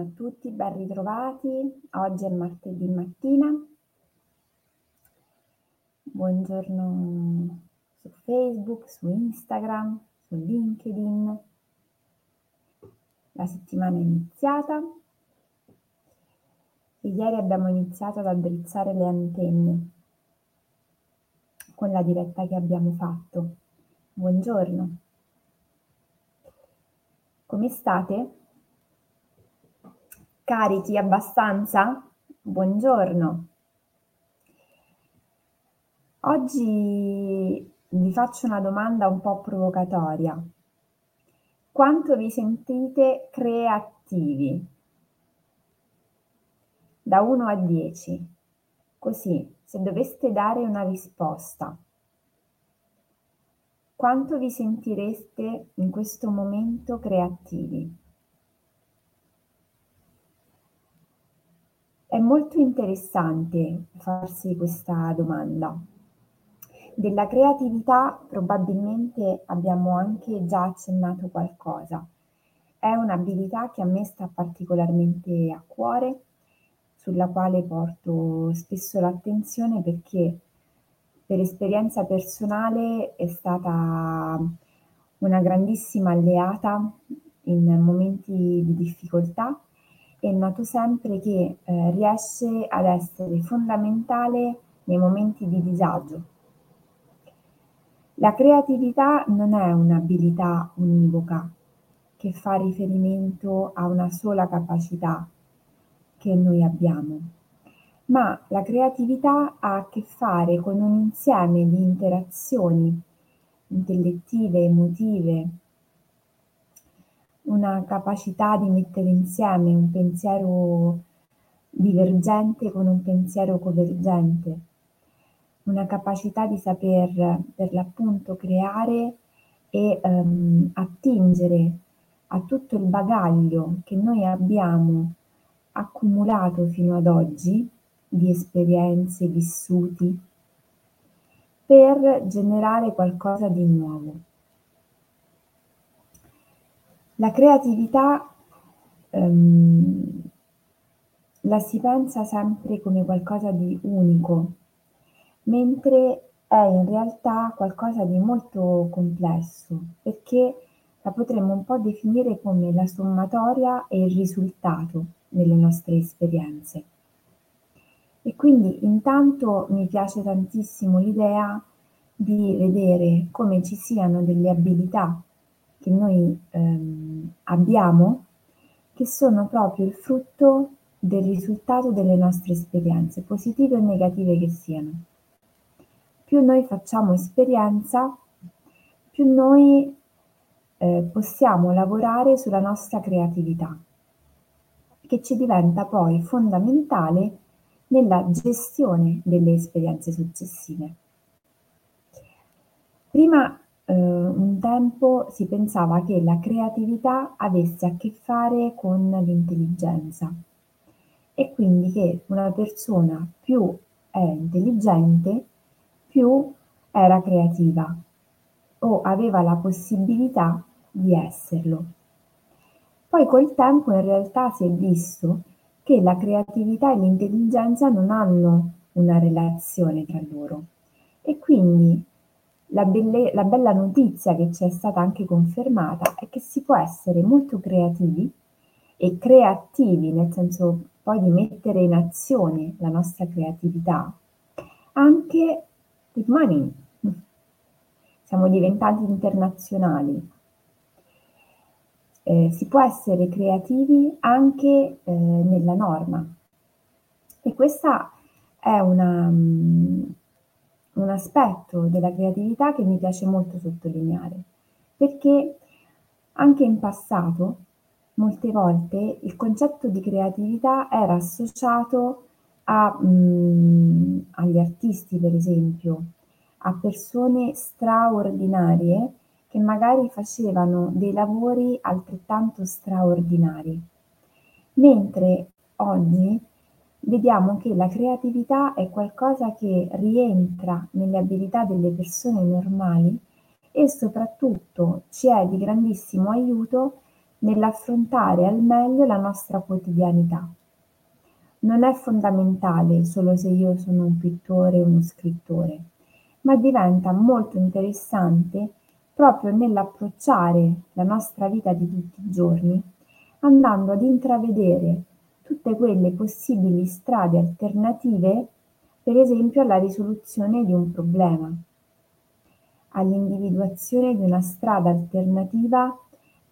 Buongiorno a tutti, ben ritrovati. Oggi è martedì mattina. Buongiorno su Facebook, su Instagram, su LinkedIn. La settimana è iniziata e ieri abbiamo iniziato ad addrizzare le antenne con la diretta che abbiamo fatto. Buongiorno. Come state? Carichi abbastanza? Buongiorno. Oggi vi faccio una domanda un po' provocatoria. Quanto vi sentite creativi? Da 1 a 10. Così, se doveste dare una risposta, quanto vi sentireste in questo momento creativi? È molto interessante farsi questa domanda. Della creatività probabilmente abbiamo anche già accennato qualcosa. È un'abilità che a me sta particolarmente a cuore, sulla quale porto spesso l'attenzione perché per esperienza personale è stata una grandissima alleata in momenti di difficoltà e noto sempre che eh, riesce ad essere fondamentale nei momenti di disagio. La creatività non è un'abilità univoca che fa riferimento a una sola capacità che noi abbiamo, ma la creatività ha a che fare con un insieme di interazioni intellettive, emotive, una capacità di mettere insieme un pensiero divergente con un pensiero convergente, una capacità di saper per l'appunto creare e um, attingere a tutto il bagaglio che noi abbiamo accumulato fino ad oggi di esperienze vissuti per generare qualcosa di nuovo. La creatività ehm, la si pensa sempre come qualcosa di unico, mentre è in realtà qualcosa di molto complesso, perché la potremmo un po' definire come la sommatoria e il risultato delle nostre esperienze. E quindi intanto mi piace tantissimo l'idea di vedere come ci siano delle abilità che noi ehm, abbiamo che sono proprio il frutto del risultato delle nostre esperienze, positive o negative che siano. Più noi facciamo esperienza, più noi eh, possiamo lavorare sulla nostra creatività, che ci diventa poi fondamentale nella gestione delle esperienze successive. Prima un tempo si pensava che la creatività avesse a che fare con l'intelligenza e quindi che una persona più è intelligente, più era creativa o aveva la possibilità di esserlo. Poi col tempo in realtà si è visto che la creatività e l'intelligenza non hanno una relazione tra loro e quindi la, belle, la bella notizia che ci è stata anche confermata è che si può essere molto creativi e creativi, nel senso poi di mettere in azione la nostra creatività, anche with money. Siamo diventati internazionali. Eh, si può essere creativi anche eh, nella norma. E questa è una, um, un aspetto della creatività che mi piace molto sottolineare, perché anche in passato, molte volte, il concetto di creatività era associato a, mh, mm, agli artisti, per esempio, a persone straordinarie che magari facevano dei lavori altrettanto straordinari. Mentre oggi vediamo che la creatività è qualcosa che rientra nelle abilità delle persone normali e soprattutto ci è di grandissimo aiuto nell'affrontare al meglio la nostra quotidianità. Non è fondamentale solo se io sono un pittore o uno scrittore, ma diventa molto interessante proprio nell'approcciare la nostra vita di tutti i giorni, andando ad intravedere tutte quelle possibili strade alternative, per esempio alla risoluzione di un problema, all'individuazione di una strada alternativa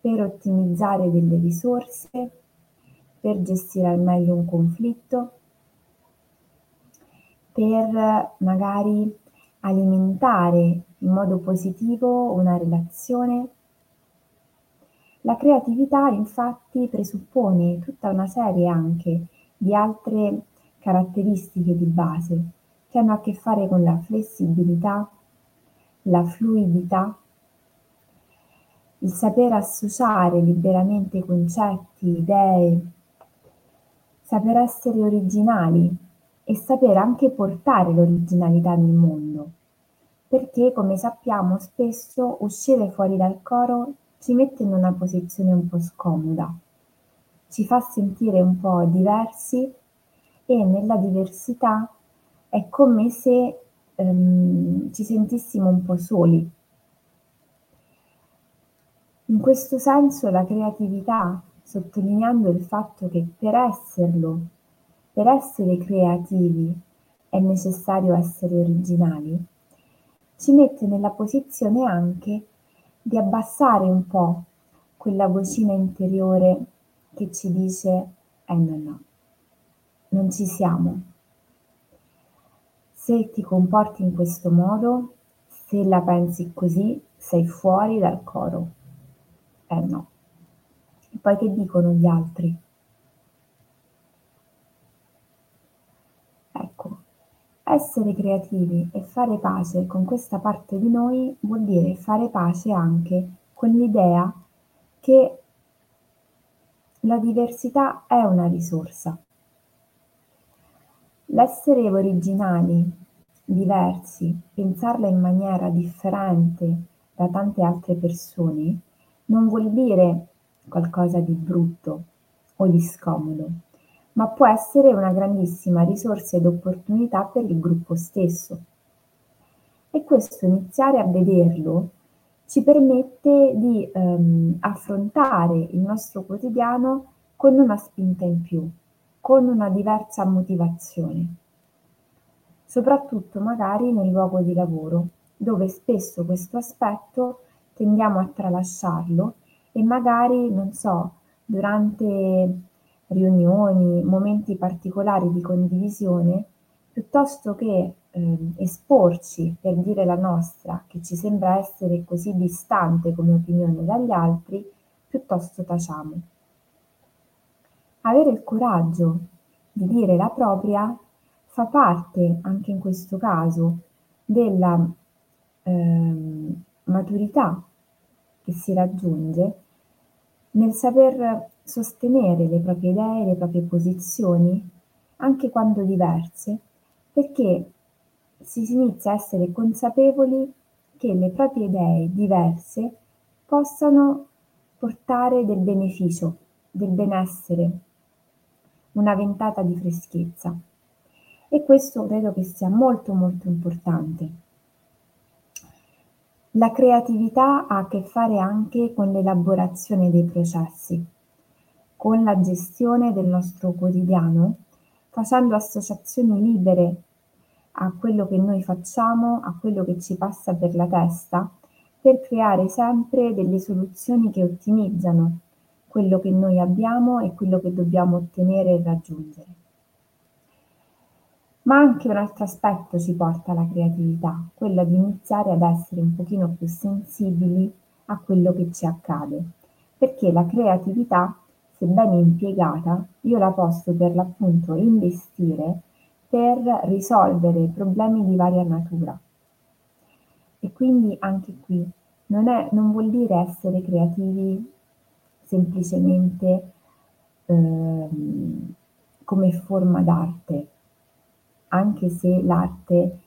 per ottimizzare delle risorse, per gestire al meglio un conflitto, per magari alimentare in modo positivo una relazione. La creatività infatti presuppone tutta una serie anche di altre caratteristiche di base che hanno a che fare con la flessibilità, la fluidità, il saper associare liberamente concetti, idee, saper essere originali e saper anche portare l'originalità nel mondo, perché come sappiamo spesso uscire fuori dal coro ci mette in una posizione un po' scomoda, ci fa sentire un po' diversi e nella diversità è come se ehm, ci sentissimo un po' soli. In questo senso la creatività, sottolineando il fatto che per esserlo, per essere creativi è necessario essere originali, ci mette nella posizione anche di abbassare un po' quella vocina interiore che ci dice eh no no, non ci siamo. Se ti comporti in questo modo, se la pensi così, sei fuori dal coro. Eh no. E poi che dicono gli altri? Ecco, essere creativi e fare pace con questa parte di noi vuol dire fare pace anche con l'idea che la diversità è una risorsa. L'essere originali, diversi, pensarla in maniera differente da tante altre persone non vuol dire qualcosa di brutto o di scomodo, ma può essere una grandissima risorsa ed opportunità per il gruppo stesso. E questo iniziare a vederlo ci permette di ehm, affrontare il nostro quotidiano con una spinta in più, con una diversa motivazione, soprattutto magari nel luogo di lavoro, dove spesso questo aspetto tendiamo a tralasciarlo e magari, non so, durante riunioni, momenti particolari di condivisione, piuttosto che eh, esporci per dire la nostra, che ci sembra essere così distante come opinione dagli altri, piuttosto tacciamo. Avere il coraggio di dire la propria fa parte, anche in questo caso, della eh, maturità che si raggiunge nel saper sostenere le proprie idee, le proprie posizioni, anche quando diverse, perché si inizia a essere consapevoli che le proprie idee diverse possano portare del beneficio, del benessere, una ventata di freschezza. E questo credo che sia molto molto importante. La creatività ha a che fare anche con l'elaborazione dei processi, con la gestione del nostro quotidiano, facendo associazioni libere a quello che noi facciamo, a quello che ci passa per la testa, per creare sempre delle soluzioni che ottimizzano quello che noi abbiamo e quello che dobbiamo ottenere e raggiungere. Ma anche un altro aspetto ci porta alla creatività, quello di iniziare ad essere un pochino più sensibili a quello che ci accade, perché la creatività, se ben impiegata, io la posso per l'appunto investire per risolvere problemi di varia natura. E quindi anche qui non, è, non vuol dire essere creativi semplicemente ehm, come forma d'arte, anche se l'arte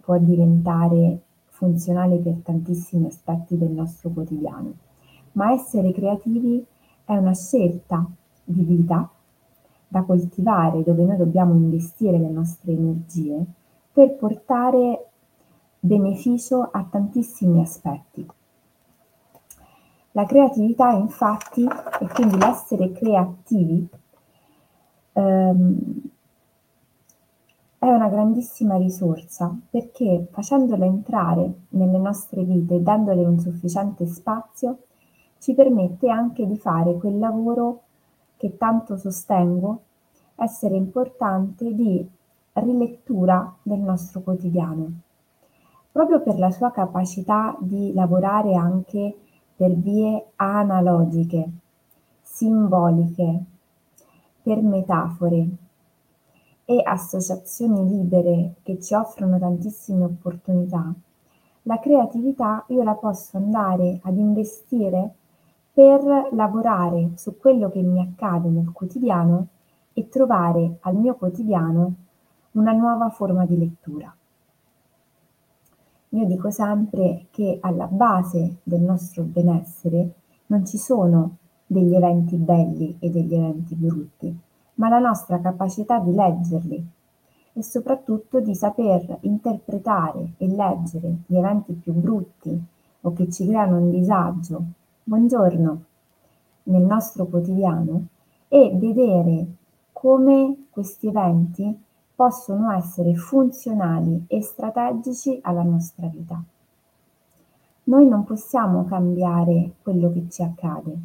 può diventare funzionale per tantissimi aspetti del nostro quotidiano, ma essere creativi è una scelta di vita da coltivare, dove noi dobbiamo investire le nostre energie per portare beneficio a tantissimi aspetti. La creatività infatti, e quindi l'essere creativi, ehm, è una grandissima risorsa perché facendola entrare nelle nostre vite e dandole un sufficiente spazio, ci permette anche di fare quel lavoro che tanto sostengo essere importante di rilettura del nostro quotidiano, proprio per la sua capacità di lavorare anche per vie analogiche, simboliche, per metafore e associazioni libere che ci offrono tantissime opportunità, la creatività io la posso andare ad investire per lavorare su quello che mi accade nel quotidiano e trovare al mio quotidiano una nuova forma di lettura. Io dico sempre che alla base del nostro benessere non ci sono degli eventi belli e degli eventi brutti, ma la nostra capacità di leggerli e soprattutto di saper interpretare e leggere gli eventi più brutti o che ci creano un disagio buongiorno nel nostro quotidiano e vedere come questi eventi possono essere funzionali e strategici alla nostra vita. Noi non possiamo cambiare quello che ci accade,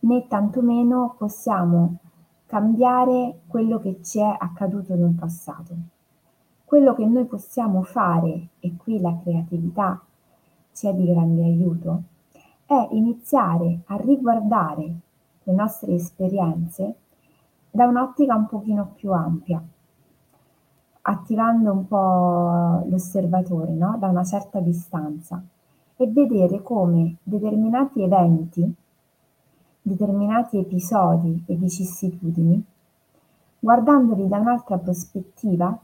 né tantomeno possiamo cambiare quello che ci è accaduto nel passato. Quello che noi possiamo fare, e qui la creatività ci è di grande aiuto, è iniziare a riguardare le nostre esperienze da un'ottica un pochino più ampia, attivando un po' l'osservatore, no? da una certa distanza e vedere come determinati eventi, determinati episodi e vicissitudini, guardandoli da un'altra prospettiva,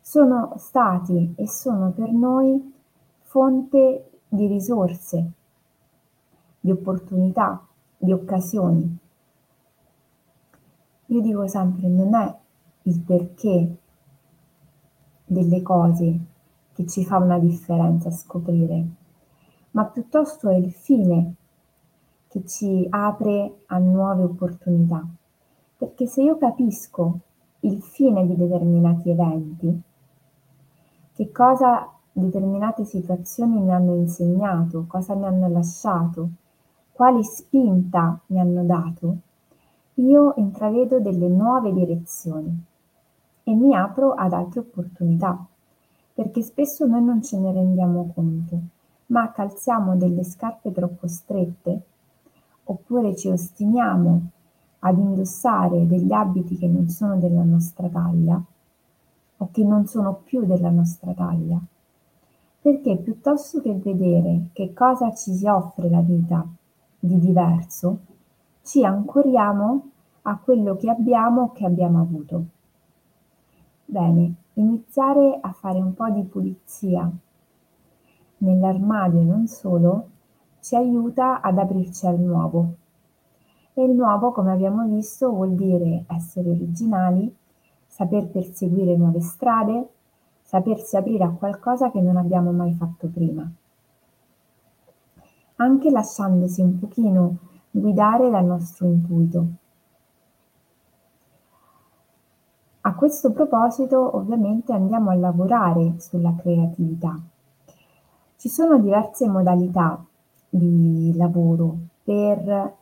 sono stati e sono per noi fonte di risorse, di opportunità, di occasioni. Io dico sempre, non è il perché delle cose che ci fa una differenza scoprire, ma piuttosto è il fine che ci apre a nuove opportunità. Perché se io capisco il fine di determinati eventi, che cosa determinate situazioni mi hanno insegnato, cosa mi hanno lasciato, quali spinta mi hanno dato, io intravedo delle nuove direzioni e mi apro ad altre opportunità, perché spesso noi non ce ne rendiamo conto, ma calziamo delle scarpe troppo strette oppure ci ostiniamo ad indossare degli abiti che non sono della nostra taglia o che non sono più della nostra taglia. Perché piuttosto che vedere che cosa ci si offre la vita di diverso, ci ancoriamo a quello che abbiamo o che abbiamo avuto. Bene, iniziare a fare un po' di pulizia nell'armadio non solo ci aiuta ad aprirci al nuovo. E il nuovo, come abbiamo visto, vuol dire essere originali, saper perseguire nuove strade, sapersi aprire a qualcosa che non abbiamo mai fatto prima anche lasciandosi un pochino guidare dal nostro intuito. A questo proposito ovviamente andiamo a lavorare sulla creatività. Ci sono diverse modalità di lavoro per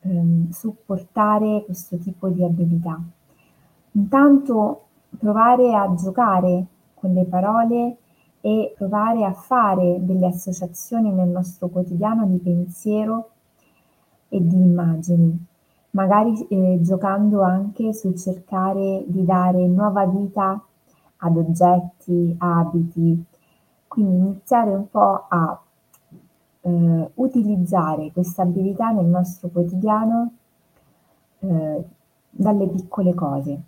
ehm, supportare questo tipo di abilità. Intanto provare a giocare con le parole e provare a fare delle associazioni nel nostro quotidiano di pensiero e di immagini, magari eh, giocando anche sul cercare di dare nuova vita ad oggetti, abiti, quindi iniziare un po' a eh, utilizzare questa abilità nel nostro quotidiano eh, dalle piccole cose.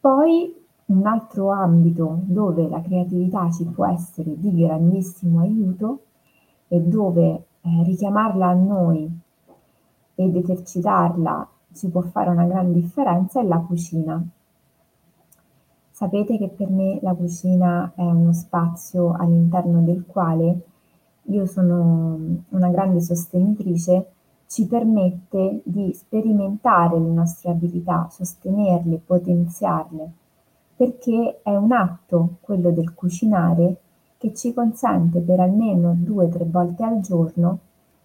Poi un altro ambito dove la creatività ci può essere di grandissimo aiuto e dove eh, richiamarla a noi ed esercitarla ci può fare una gran differenza è la cucina. Sapete che per me la cucina è uno spazio all'interno del quale io sono una grande sostenitrice, ci permette di sperimentare le nostre abilità, sostenerle, potenziarle, perché è un atto, quello del cucinare, che ci consente per almeno due o tre volte al giorno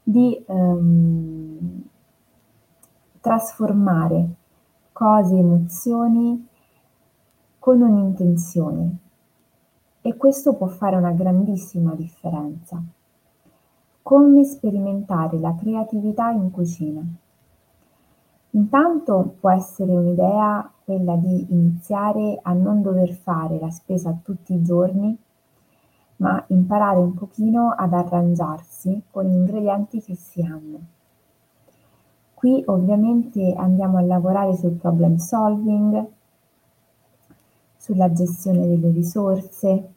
di ehm, trasformare cose, emozioni con un'intenzione e questo può fare una grandissima differenza. Come sperimentare la creatività in cucina? Intanto può essere un'idea quella di iniziare a non dover fare la spesa tutti i giorni, ma imparare un pochino ad arrangiarsi con gli ingredienti che si hanno. Qui ovviamente andiamo a lavorare sul problem solving, sulla gestione delle risorse,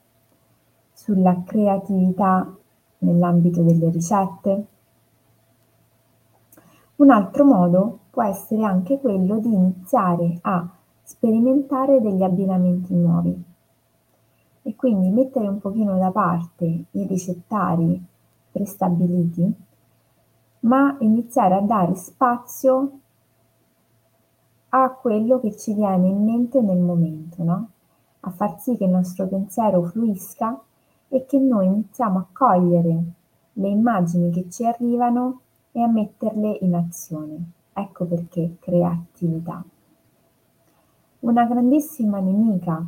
sulla creatività nell'ambito delle ricette. Un altro modo può essere anche quello di iniziare a sperimentare degli abbinamenti nuovi e quindi mettere un pochino da parte i ricettari prestabiliti, ma iniziare a dare spazio a quello che ci viene in mente nel momento, no? a far sì che il nostro pensiero fluisca e che noi iniziamo a cogliere le immagini che ci arrivano e a metterle in azione. Ecco perché creatività. Una grandissima nemica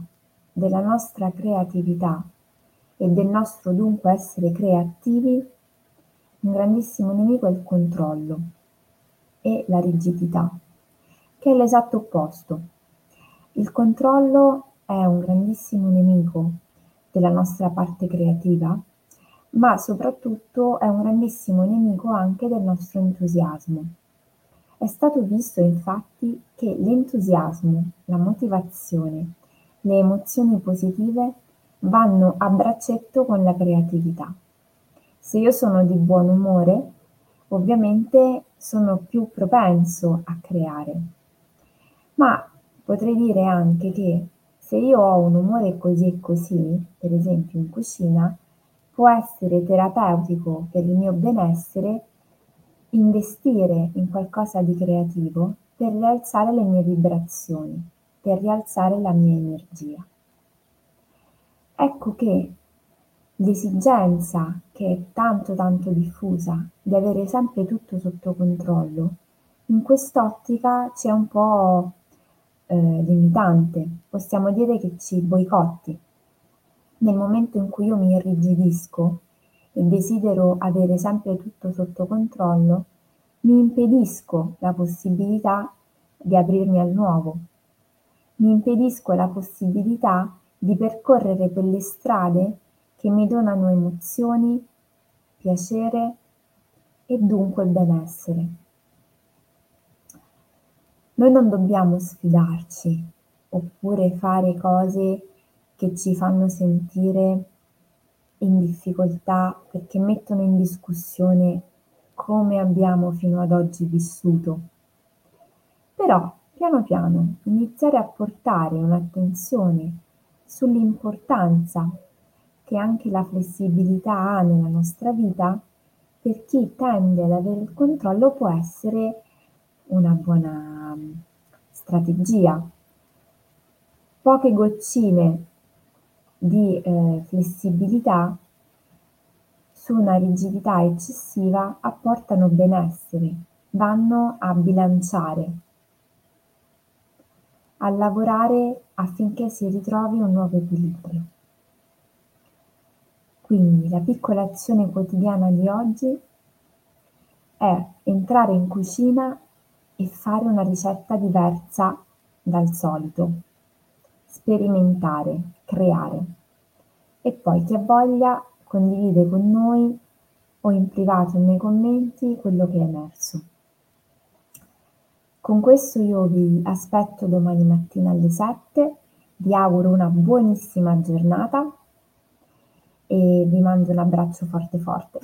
della nostra creatività e del nostro dunque essere creativi, un grandissimo nemico è il controllo e la rigidità, che è l'esatto opposto. Il controllo è un grandissimo nemico della nostra parte creativa, ma soprattutto è un grandissimo nemico anche del nostro entusiasmo. È stato visto infatti che l'entusiasmo, la motivazione, le emozioni positive vanno a braccetto con la creatività. Se io sono di buon umore, ovviamente sono più propenso a creare. Ma potrei dire anche che se io ho un umore così e così, per esempio in cucina, può essere terapeutico per il mio benessere investire in qualcosa di creativo per rialzare le mie vibrazioni, per rialzare la mia energia. Ecco che l'esigenza che è tanto tanto diffusa di avere sempre tutto sotto controllo, in quest'ottica c'è un po' eh, limitante, possiamo dire che ci boicotti. Nel momento in cui io mi irrigidisco e desidero avere sempre tutto sotto controllo, mi impedisco la possibilità di aprirmi al nuovo, mi impedisco la possibilità di percorrere quelle strade che mi donano emozioni, piacere e dunque benessere. Noi non dobbiamo sfidarci oppure fare cose che ci fanno sentire in difficoltà perché mettono in discussione come abbiamo fino ad oggi vissuto. Però piano piano iniziare a portare un'attenzione sull'importanza che anche la flessibilità ha nella nostra vita, per chi tende ad avere il controllo può essere una buona strategia. Poche goccine di eh, flessibilità su una rigidità eccessiva apportano benessere, vanno a bilanciare, a lavorare affinché si ritrovi un nuovo equilibrio. Quindi la piccola azione quotidiana di oggi è entrare in cucina e fare una ricetta diversa dal solito, sperimentare, creare. E poi chi ha voglia condivide con noi o in privato nei commenti quello che è emerso. Con questo io vi aspetto domani mattina alle 7 Vi auguro una buonissima giornata e vi mando un abbraccio forte forte.